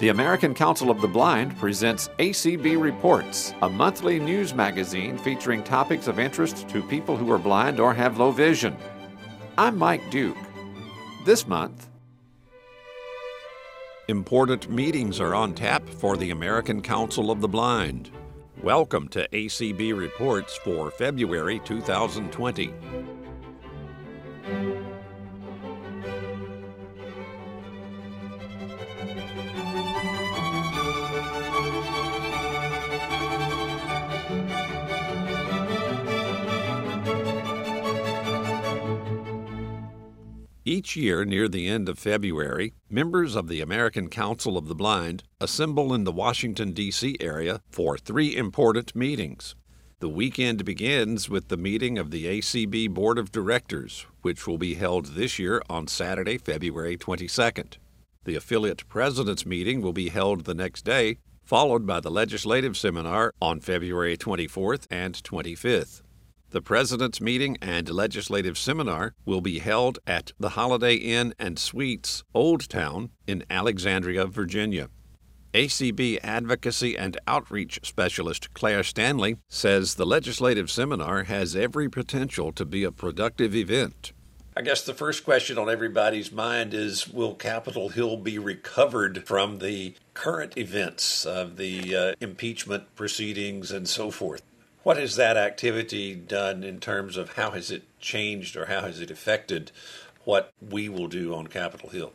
The American Council of the Blind presents ACB Reports, a monthly news magazine featuring topics of interest to people who are blind or have low vision. I'm Mike Duke. This month, important meetings are on tap for the American Council of the Blind. Welcome to ACB Reports for February 2020. Each year, near the end of February, members of the American Council of the Blind assemble in the Washington, D.C. area for three important meetings. The weekend begins with the meeting of the ACB Board of Directors, which will be held this year on Saturday, February 22nd. The affiliate president's meeting will be held the next day, followed by the legislative seminar on February 24th and 25th. The President's meeting and legislative seminar will be held at the Holiday Inn and Suites, Old Town, in Alexandria, Virginia. ACB advocacy and outreach specialist Claire Stanley says the legislative seminar has every potential to be a productive event. I guess the first question on everybody's mind is Will Capitol Hill be recovered from the current events of the uh, impeachment proceedings and so forth? What has that activity done in terms of how has it changed or how has it affected what we will do on Capitol Hill?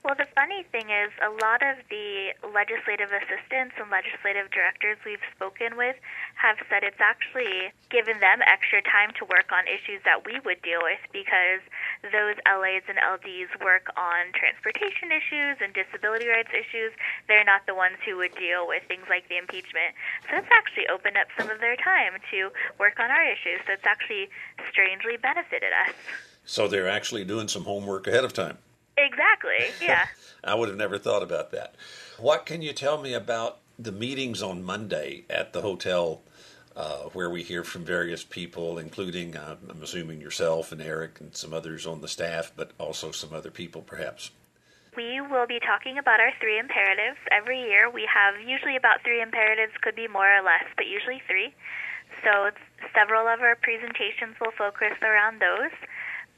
Well, the funny thing is, a lot of the legislative assistants and legislative directors we've spoken with have said it's actually given them extra time to work on issues that we would deal with because those LAs and LDs work on transportation issues and disability rights issues. They're not the ones who would deal with things like the impeachment. So it's actually opened up some of their time to work on our issues. So it's actually strangely benefited us. So they're actually doing some homework ahead of time. Exactly. Yeah. I would have never thought about that. What can you tell me about the meetings on Monday at the hotel uh, where we hear from various people, including, uh, I'm assuming, yourself and Eric and some others on the staff, but also some other people perhaps? We will be talking about our three imperatives. Every year we have usually about three imperatives, could be more or less, but usually three. So several of our presentations will focus around those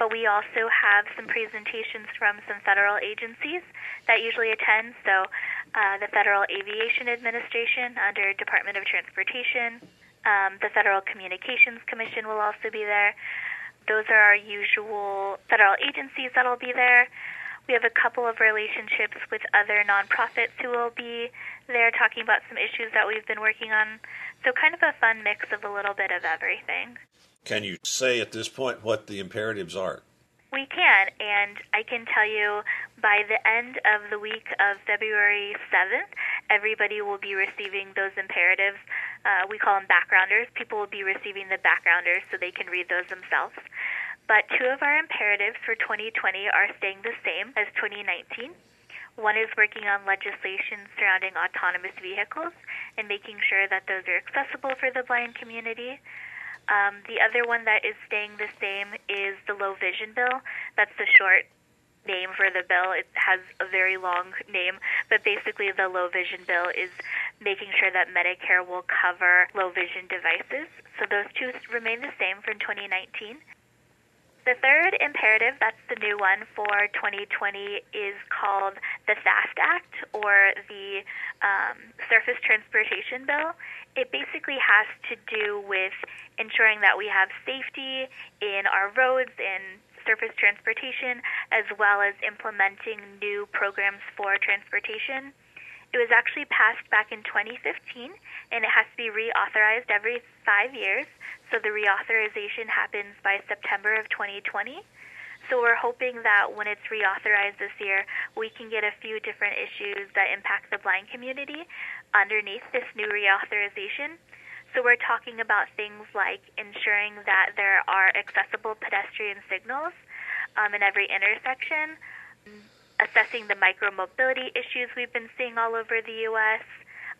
but we also have some presentations from some federal agencies that usually attend. So, uh, the Federal Aviation Administration under Department of Transportation, um, the Federal Communications Commission will also be there. Those are our usual federal agencies that'll be there. We have a couple of relationships with other nonprofits who will be there talking about some issues that we've been working on. So, kind of a fun mix of a little bit of everything. Can you say at this point what the imperatives are? We can, and I can tell you by the end of the week of February 7th, everybody will be receiving those imperatives. Uh, we call them backgrounders. People will be receiving the backgrounders so they can read those themselves. But two of our imperatives for 2020 are staying the same as 2019. One is working on legislation surrounding autonomous vehicles and making sure that those are accessible for the blind community. Um, the other one that is staying the same is the low vision bill. That's the short name for the bill. It has a very long name, but basically, the low vision bill is making sure that Medicare will cover low vision devices. So those two remain the same from 2019. The third imperative, that's the new one for 2020, is called the FAST Act or the um, Surface Transportation Bill. It basically has to do with ensuring that we have safety in our roads and surface transportation, as well as implementing new programs for transportation. It was actually passed back in 2015, and it has to be reauthorized every five years. So the reauthorization happens by September of 2020. So we're hoping that when it's reauthorized this year, we can get a few different issues that impact the blind community underneath this new reauthorization. So we're talking about things like ensuring that there are accessible pedestrian signals um, in every intersection, assessing the micromobility issues we've been seeing all over the U.S.,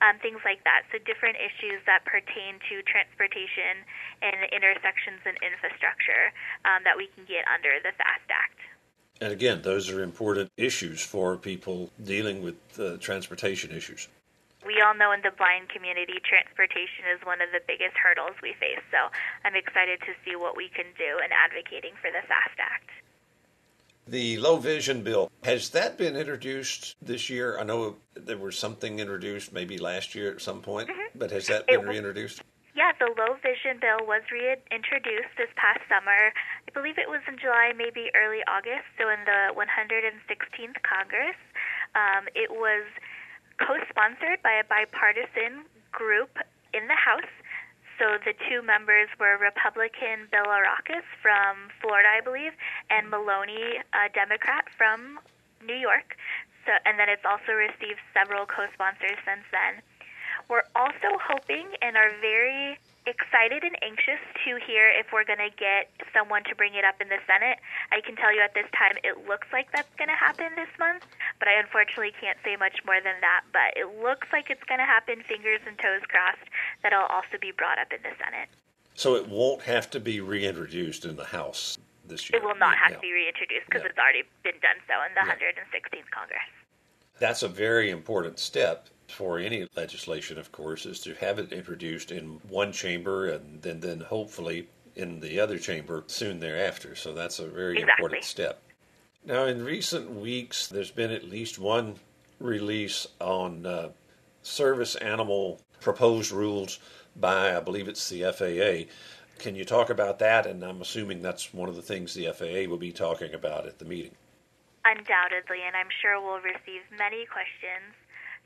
um, things like that. So different issues that pertain to transportation and intersections and infrastructure um, that we can get under the FAST Act. And again, those are important issues for people dealing with uh, transportation issues. We all know in the blind community, transportation is one of the biggest hurdles we face. So I'm excited to see what we can do in advocating for the FAST Act. The low vision bill, has that been introduced this year? I know there was something introduced maybe last year at some point, mm-hmm. but has that been reintroduced? Yeah, the low vision bill was reintroduced this past summer. I believe it was in July, maybe early August, so in the 116th Congress. Um, it was co sponsored by a bipartisan group in the House so the two members were Republican Bilirakis from Florida, I believe, and Maloney, a Democrat from New York. So, and then it's also received several co-sponsors since then. We're also hoping and are very excited and anxious to hear if we're going to get someone to bring it up in the Senate. I can tell you at this time it looks like that's going to happen this month, but I unfortunately can't say much more than that. But it looks like it's going to happen, fingers and toes crossed, that it'll also be brought up in the Senate. So it won't have to be reintroduced in the House this year? It will not have yeah. to be reintroduced because yeah. it's already been done so in the yeah. 116th Congress. That's a very important step for any legislation, of course, is to have it introduced in one chamber and then, then hopefully in the other chamber soon thereafter. So that's a very exactly. important step. Now, in recent weeks, there's been at least one release on uh, service animal proposed rules by, I believe it's the FAA. Can you talk about that? And I'm assuming that's one of the things the FAA will be talking about at the meeting. Undoubtedly, and I'm sure we'll receive many questions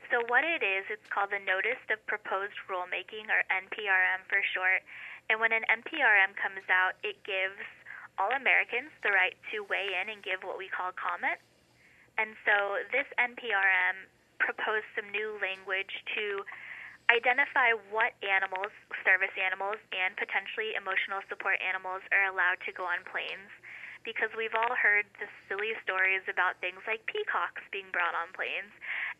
so, what it is, it's called the Notice of Proposed Rulemaking, or NPRM for short. And when an NPRM comes out, it gives all Americans the right to weigh in and give what we call comment. And so, this NPRM proposed some new language to identify what animals, service animals, and potentially emotional support animals are allowed to go on planes because we've all heard the silly stories about things like peacocks being brought on planes.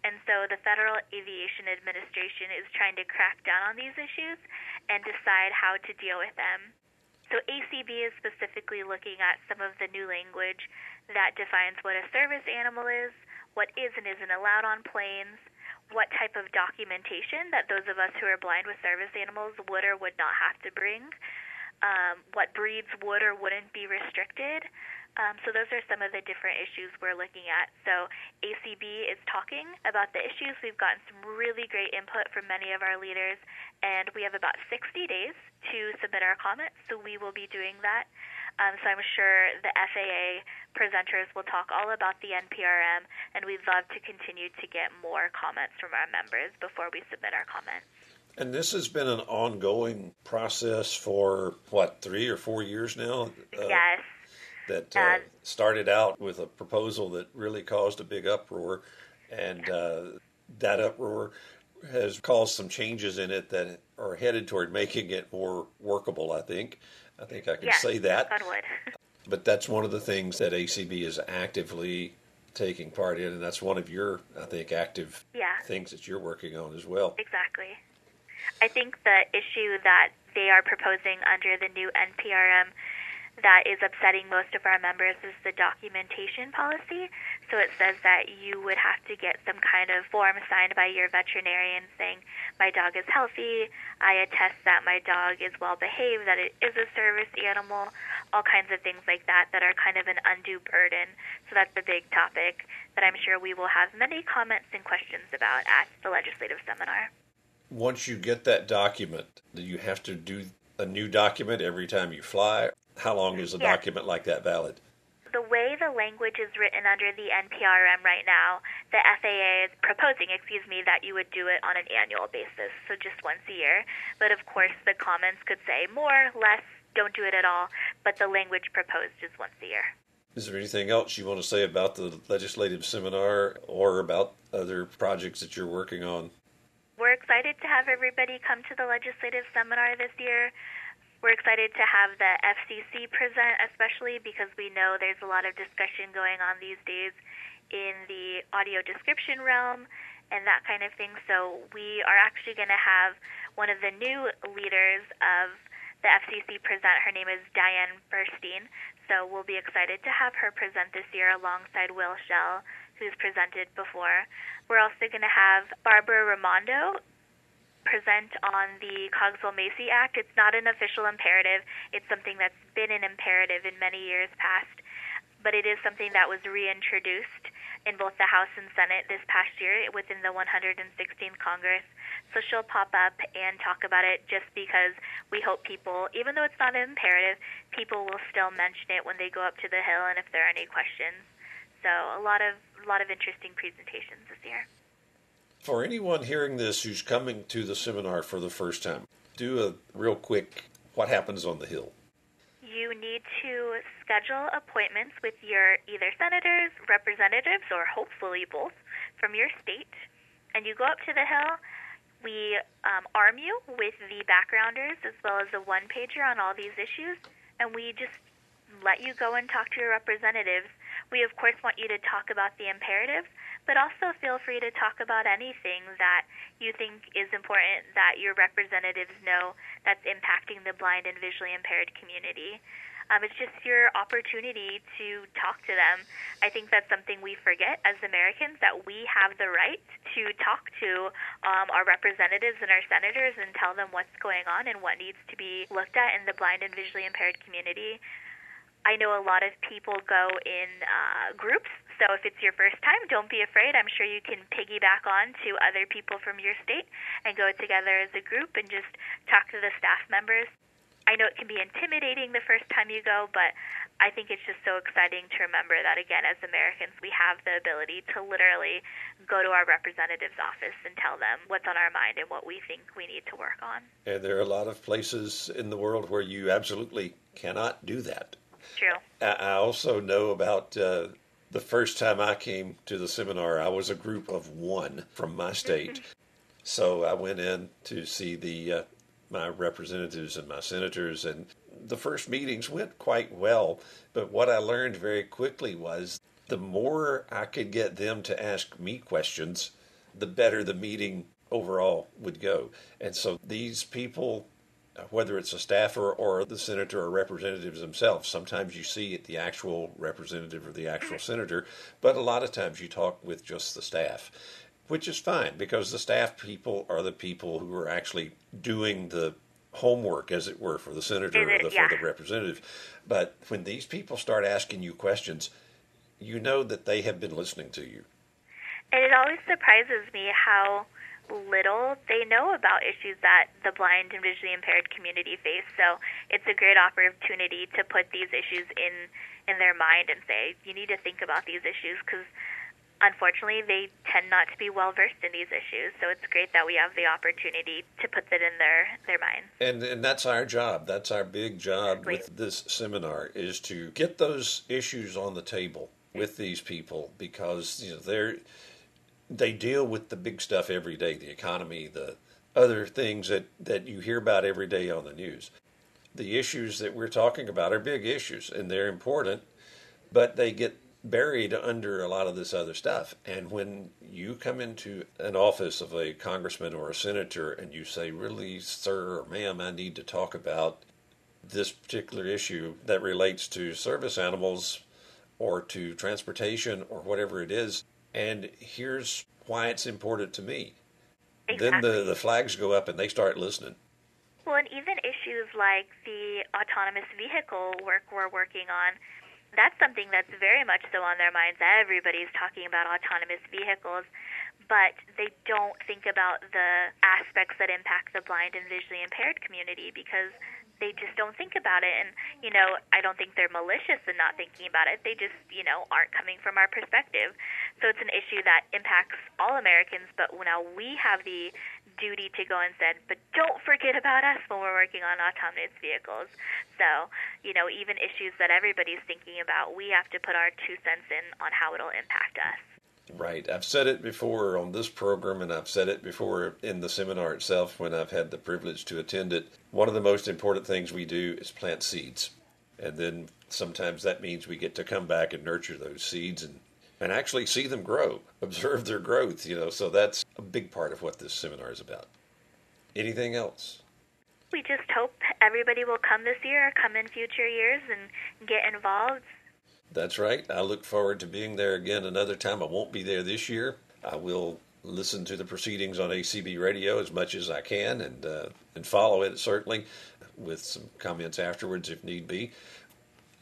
And so the Federal Aviation Administration is trying to crack down on these issues and decide how to deal with them. So ACB is specifically looking at some of the new language that defines what a service animal is, what is and isn't allowed on planes, what type of documentation that those of us who are blind with service animals would or would not have to bring, um, what breeds would or wouldn't be restricted. Um, so those are some of the different issues we're looking at. So ACB is talking about the issues. We've gotten some really great input from many of our leaders, and we have about 60 days to submit our comments. So we will be doing that. Um, so I'm sure the FAA presenters will talk all about the NPRM, and we'd love to continue to get more comments from our members before we submit our comments. And this has been an ongoing process for what three or four years now. Uh, yes. That uh, uh, started out with a proposal that really caused a big uproar, and uh, that uproar has caused some changes in it that are headed toward making it more workable. I think. I think I can yes, say that. would. But that's one of the things that ACB is actively taking part in, and that's one of your, I think, active yeah. things that you're working on as well. Exactly. I think the issue that they are proposing under the new NPRM that is upsetting most of our members is the documentation policy. So it says that you would have to get some kind of form signed by your veterinarian saying, My dog is healthy, I attest that my dog is well behaved, that it is a service animal, all kinds of things like that that are kind of an undue burden. So that's a big topic that I'm sure we will have many comments and questions about at the legislative seminar once you get that document, do you have to do a new document every time you fly? How long is a yes. document like that valid? The way the language is written under the NPRM right now, the FAA is proposing, excuse me, that you would do it on an annual basis, so just once a year. But of course, the comments could say more, less, don't do it at all, but the language proposed is once a year. Is there anything else you want to say about the legislative seminar or about other projects that you're working on? We're excited to have everybody come to the legislative seminar this year. We're excited to have the FCC present, especially because we know there's a lot of discussion going on these days in the audio description realm and that kind of thing. So we are actually going to have one of the new leaders of the FCC present. Her name is Diane Burstein. So we'll be excited to have her present this year alongside Will Schell, who's presented before. We're also going to have Barbara Raimondo present on the Cogswell-Macy Act. It's not an official imperative. It's something that's been an imperative in many years past, but it is something that was reintroduced in both the House and Senate this past year within the 116th Congress. So she'll pop up and talk about it just because we hope people, even though it's not an imperative, people will still mention it when they go up to the Hill and if there are any questions. So a lot of a lot of interesting presentations this year. For anyone hearing this who's coming to the seminar for the first time, do a real quick what happens on the Hill. You need to schedule appointments with your either senators, representatives, or hopefully both from your state. And you go up to the Hill. We um, arm you with the backgrounders as well as a one pager on all these issues, and we just let you go and talk to your representatives. We, of course, want you to talk about the imperatives, but also feel free to talk about anything that you think is important that your representatives know that's impacting the blind and visually impaired community. Um, it's just your opportunity to talk to them. I think that's something we forget as Americans that we have the right to talk to um, our representatives and our senators and tell them what's going on and what needs to be looked at in the blind and visually impaired community. I know a lot of people go in uh, groups, so if it's your first time, don't be afraid. I'm sure you can piggyback on to other people from your state and go together as a group and just talk to the staff members. I know it can be intimidating the first time you go, but I think it's just so exciting to remember that, again, as Americans, we have the ability to literally go to our representative's office and tell them what's on our mind and what we think we need to work on. And there are a lot of places in the world where you absolutely cannot do that. True. I also know about uh, the first time I came to the seminar, I was a group of one from my state. so I went in to see the uh, my representatives and my senators, and the first meetings went quite well. But what I learned very quickly was the more I could get them to ask me questions, the better the meeting overall would go. And so these people whether it's a staffer or the senator or representatives themselves. Sometimes you see it the actual representative or the actual senator, but a lot of times you talk with just the staff, which is fine because the staff people are the people who are actually doing the homework, as it were, for the senator or the, yeah. for the representative. But when these people start asking you questions, you know that they have been listening to you. And it always surprises me how little they know about issues that the blind and visually impaired community face. So it's a great opportunity to put these issues in in their mind and say you need to think about these issues because unfortunately they tend not to be well versed in these issues. So it's great that we have the opportunity to put that in their their minds. And and that's our job. That's our big job exactly. with this seminar is to get those issues on the table with these people because you know they're they deal with the big stuff every day the economy, the other things that, that you hear about every day on the news. The issues that we're talking about are big issues and they're important, but they get buried under a lot of this other stuff. And when you come into an office of a congressman or a senator and you say, Really, sir or ma'am, I need to talk about this particular issue that relates to service animals or to transportation or whatever it is, and here's why it's important to me. Exactly. Then the, the flags go up and they start listening. Well, and even issues like the autonomous vehicle work we're working on, that's something that's very much so on their minds. Everybody's talking about autonomous vehicles, but they don't think about the aspects that impact the blind and visually impaired community because they just don't think about it. And you know i don't think they're malicious in not thinking about it. They just you know aren't coming from our perspective. So it's an issue that impacts all americans. But now we have the duty to go and say but don't forget about us when we're working on autonomous vehicles. So you know even issues that everybody's thinking about we have to put our two cents in on how it'll impact us Right. I've said it before on this program, and I've said it before in the seminar itself when I've had the privilege to attend it. One of the most important things we do is plant seeds. And then sometimes that means we get to come back and nurture those seeds and, and actually see them grow, observe their growth, you know. So that's a big part of what this seminar is about. Anything else? We just hope everybody will come this year, come in future years, and get involved. That's right. I look forward to being there again another time. I won't be there this year. I will listen to the proceedings on ACB radio as much as I can and uh, and follow it certainly with some comments afterwards if need be.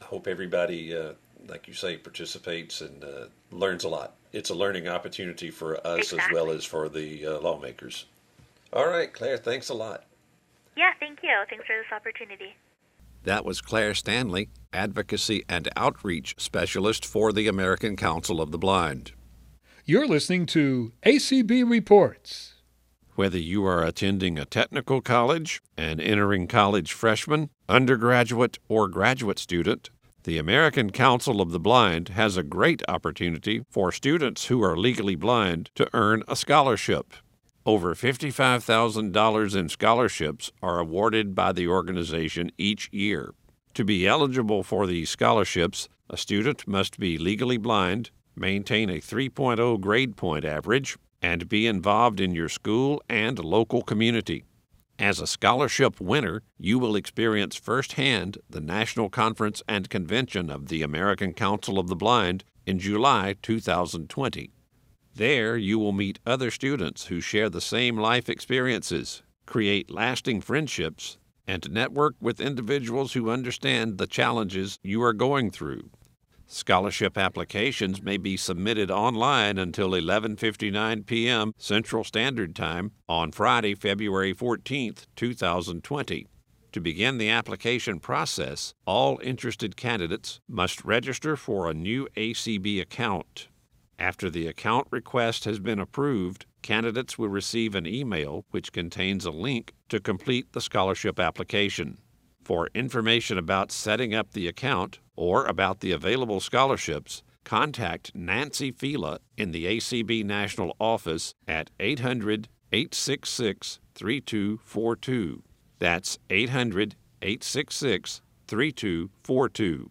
I hope everybody, uh, like you say, participates and uh, learns a lot. It's a learning opportunity for us exactly. as well as for the uh, lawmakers. All right, Claire, thanks a lot. Yeah, thank you. Thanks for this opportunity. That was Claire Stanley, Advocacy and Outreach Specialist for the American Council of the Blind. You're listening to ACB Reports. Whether you are attending a technical college, an entering college freshman, undergraduate, or graduate student, the American Council of the Blind has a great opportunity for students who are legally blind to earn a scholarship. Over $55,000 in scholarships are awarded by the organization each year. To be eligible for these scholarships, a student must be legally blind, maintain a 3.0 grade point average, and be involved in your school and local community. As a scholarship winner, you will experience firsthand the National Conference and Convention of the American Council of the Blind in July 2020. There, you will meet other students who share the same life experiences, create lasting friendships, and network with individuals who understand the challenges you are going through. Scholarship applications may be submitted online until 11:59 p.m. Central Standard Time on Friday, February 14, 2020. To begin the application process, all interested candidates must register for a new ACB account. After the account request has been approved, candidates will receive an email which contains a link to complete the scholarship application. For information about setting up the account or about the available scholarships, contact Nancy Fila in the ACB National Office at 800 866 3242. That's 800 866 3242.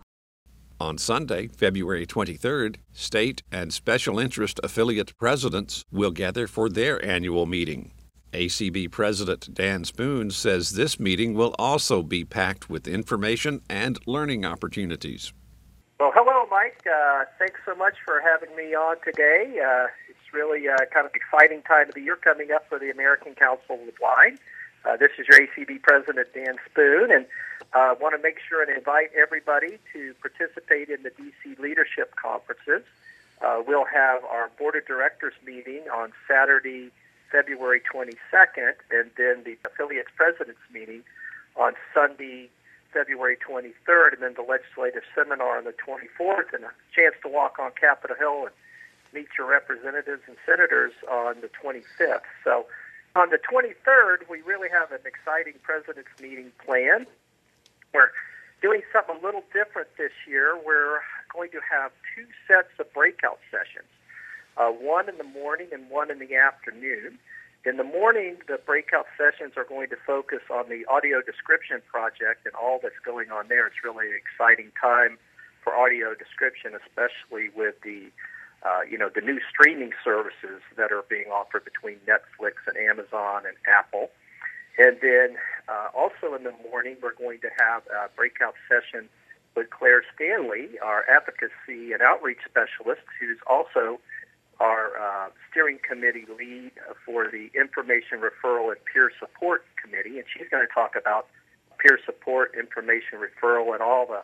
On Sunday, February 23rd, state and special interest affiliate presidents will gather for their annual meeting. ACB President Dan Spoone says this meeting will also be packed with information and learning opportunities. Well, hello, Mike. Uh, thanks so much for having me on today. Uh, it's really uh, kind of exciting time of the year coming up for the American Council of the Blind. Uh, this is your ACB President, Dan Spoone, and I uh, want to make sure and invite everybody to participate in the DC Leadership Conferences. Uh, we'll have our Board of Directors meeting on Saturday, February 22nd, and then the Affiliates Presidents meeting on Sunday, February 23rd, and then the legislative seminar on the 24th, and a chance to walk on Capitol Hill and meet your representatives and senators on the 25th. So on the 23rd, we really have an exciting president's meeting planned. We're doing something a little different this year. We're going to have two sets of breakout sessions, uh, one in the morning and one in the afternoon. In the morning, the breakout sessions are going to focus on the audio description project and all that's going on there. It's really an exciting time for audio description, especially with the uh, you know the new streaming services that are being offered between Netflix and Amazon and Apple. And then uh, also in the morning, we're going to have a breakout session with Claire Stanley, our advocacy and outreach specialist, who's also our uh, steering committee lead for the Information Referral and Peer Support Committee. And she's going to talk about peer support, information referral, and all the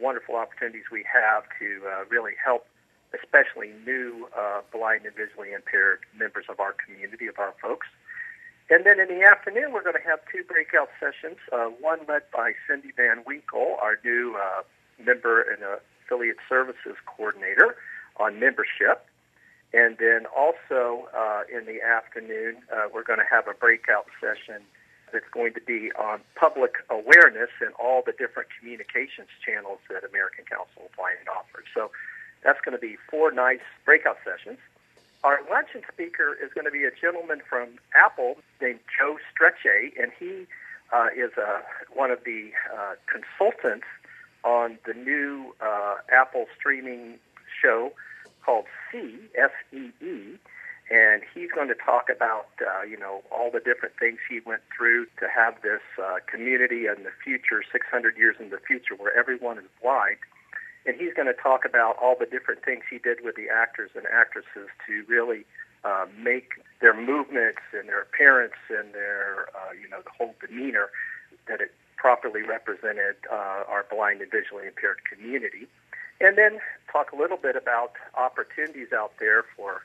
wonderful opportunities we have to uh, really help, especially new uh, blind and visually impaired members of our community, of our folks. And then in the afternoon, we're going to have two breakout sessions, uh, one led by Cindy Van Winkle, our new uh, member and affiliate services coordinator on membership. And then also uh, in the afternoon, uh, we're going to have a breakout session that's going to be on public awareness and all the different communications channels that American Council of Blind offers. So that's going to be four nice breakout sessions. Our luncheon speaker is going to be a gentleman from Apple named Joe Strechay, and he uh, is uh, one of the uh, consultants on the new uh, Apple streaming show called See, S-E-E, and he's going to talk about uh, you know all the different things he went through to have this community in the future, 600 years in the future, where everyone is blind. And he's going to talk about all the different things he did with the actors and actresses to really uh, make their movements and their appearance and their uh, you know the whole demeanor that it properly represented uh, our blind and visually impaired community. And then talk a little bit about opportunities out there for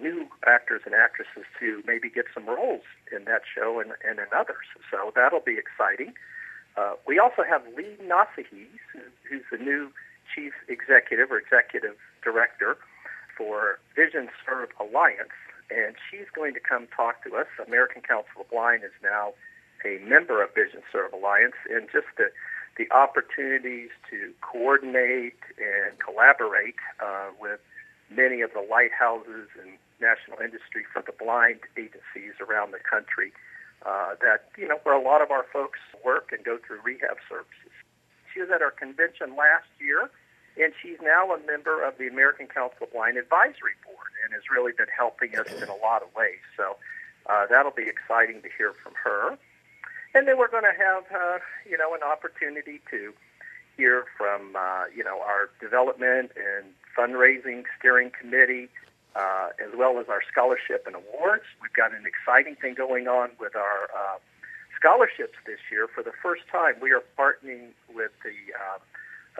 new actors and actresses to maybe get some roles in that show and, and in others. So that'll be exciting. Uh, we also have Lee Nasehi, who's the new chief executive or executive director for Vision Serve Alliance, and she's going to come talk to us. American Council of Blind is now a member of Vision Serve Alliance, and just the the opportunities to coordinate and collaborate uh, with many of the lighthouses and national industry for the blind agencies around the country uh, that, you know, where a lot of our folks work and go through rehab services. She was at our convention last year, and she's now a member of the American Council of Blind Advisory Board and has really been helping us in a lot of ways. So uh, that'll be exciting to hear from her. And then we're going to have, uh, you know, an opportunity to hear from, uh, you know, our development and fundraising steering committee, uh, as well as our scholarship and awards. We've got an exciting thing going on with our uh, scholarships this year. For the first time, we are partnering with the uh,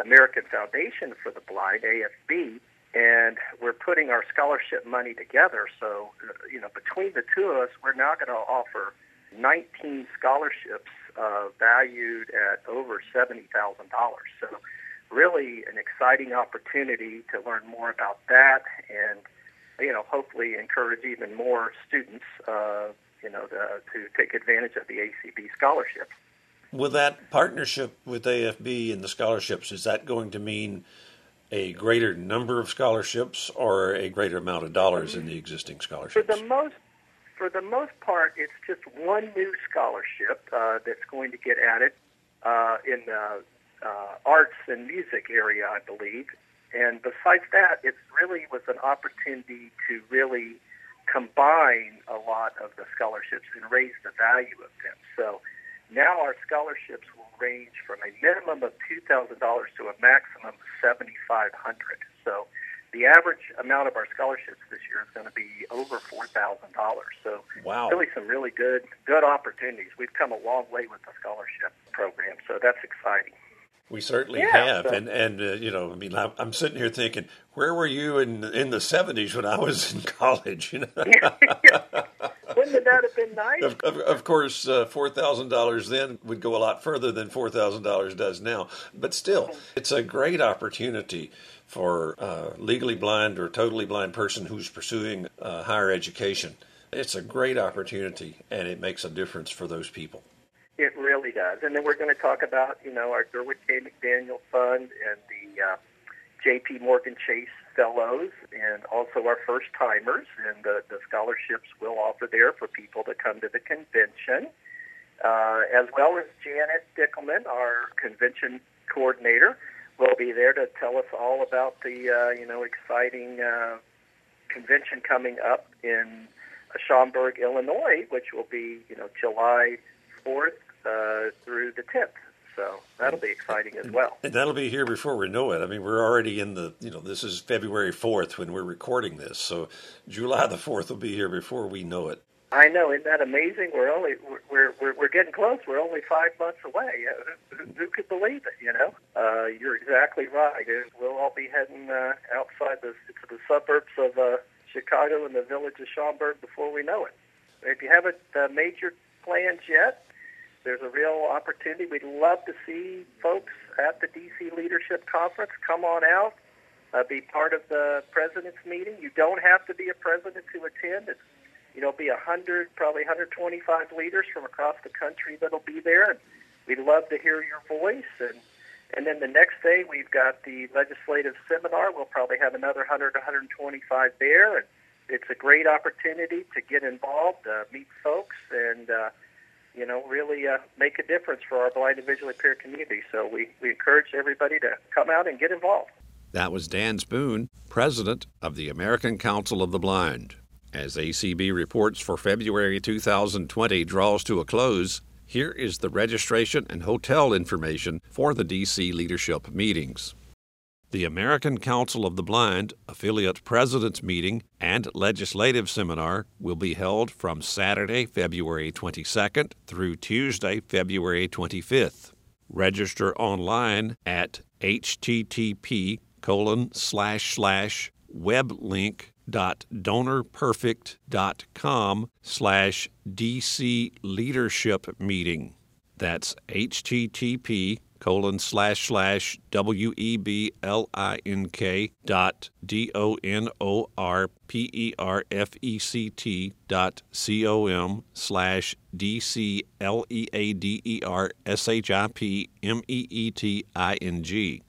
American Foundation for the Blind, AFB, and we're putting our scholarship money together. So, uh, you know, between the two of us, we're now going to offer 19 scholarships uh, valued at over $70,000. So, really an exciting opportunity to learn more about that and you know, hopefully encourage even more students, uh, you know, to, to take advantage of the ACB scholarships. With that partnership with AFB and the scholarships, is that going to mean a greater number of scholarships or a greater amount of dollars in the existing scholarships? For the most, for the most part, it's just one new scholarship uh, that's going to get added uh, in the uh, arts and music area, I believe, and besides that, it really was an opportunity to really combine a lot of the scholarships and raise the value of them. So now our scholarships will range from a minimum of $2,000 to a maximum of 7500 So the average amount of our scholarships this year is going to be over $4,000. So wow. really some really good good opportunities. We've come a long way with the scholarship program, so that's exciting. We certainly yeah, have, so. and and uh, you know, I mean, I'm, I'm, sitting here thinking, where were you in in the '70s when I was in college? You know, wouldn't that have been nice? Of, of, of course, uh, four thousand dollars then would go a lot further than four thousand dollars does now, but still, it's a great opportunity for a legally blind or totally blind person who's pursuing uh, higher education. It's a great opportunity, and it makes a difference for those people. It really does. And then we're going to talk about, you know, our Durward K. McDaniel Fund and the uh, J.P. Morgan Chase Fellows and also our first timers. And the, the scholarships we'll offer there for people to come to the convention, uh, as well as Janet Dickelman, our convention coordinator, will be there to tell us all about the, uh, you know, exciting uh, convention coming up in Schaumburg, Illinois, which will be, you know, July 4th uh, through the 10th. So that'll be exciting as well. And that'll be here before we know it. I mean, we're already in the, you know, this is February 4th when we're recording this. So July the 4th will be here before we know it. I know. Isn't that amazing? We're only, we're, we're, we're getting close. We're only five months away. Who, who could believe it, you know? Uh, you're exactly right. We'll all be heading uh, outside the, to the suburbs of uh, Chicago and the village of Schaumburg before we know it. If you haven't uh, made your plans yet, there's a real opportunity. We'd love to see folks at the DC Leadership Conference. Come on out, uh, be part of the president's meeting. You don't have to be a president to attend. It's you know, be a hundred, probably 125 leaders from across the country that'll be there, and we'd love to hear your voice. And and then the next day we've got the legislative seminar. We'll probably have another 100, 125 there, and it's a great opportunity to get involved, uh, meet folks, and uh, you know, really uh, make a difference for our blind and visually impaired community. So we, we encourage everybody to come out and get involved. That was Dan Spoone, president of the American Council of the Blind. As ACB reports for February 2020 draws to a close, here is the registration and hotel information for the DC leadership meetings. The American Council of the Blind affiliate president's meeting and legislative seminar will be held from Saturday, February 22nd through Tuesday, February 25th. Register online at http colon slash slash weblink dot donorperfect.com slash DC leadership meeting. That's http colon slash slash W E B L I N K dot D O N O R P E R F E C T dot C O M slash D C L E A D E R S H I P M E E T I N G.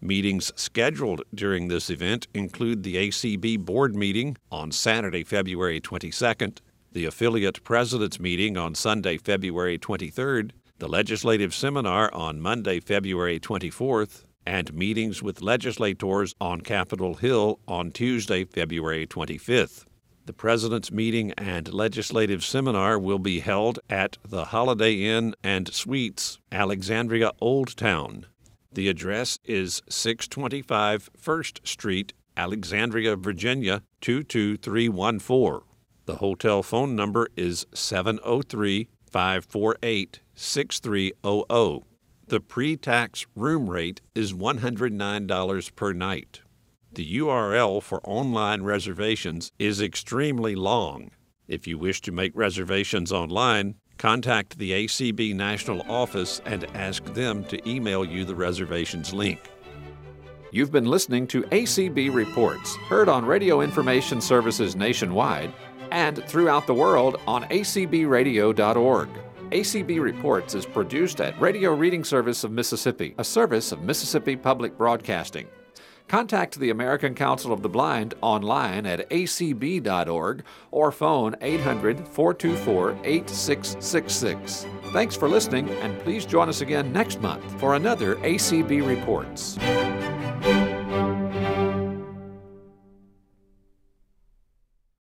Meetings scheduled during this event include the ACB board meeting on Saturday, February 22nd, the affiliate president's meeting on Sunday, February 23rd, the legislative seminar on Monday, February 24th, and meetings with legislators on Capitol Hill on Tuesday, February 25th. The President's meeting and legislative seminar will be held at the Holiday Inn and Suites, Alexandria Old Town. The address is 625 First Street, Alexandria, Virginia 22314. The hotel phone number is 703 548 6300. The pre tax room rate is $109 per night. The URL for online reservations is extremely long. If you wish to make reservations online, contact the ACB National Office and ask them to email you the reservations link. You've been listening to ACB Reports, heard on radio information services nationwide and throughout the world on acbradio.org. ACB Reports is produced at Radio Reading Service of Mississippi, a service of Mississippi Public Broadcasting. Contact the American Council of the Blind online at acb.org or phone 800 424 8666. Thanks for listening, and please join us again next month for another ACB Reports.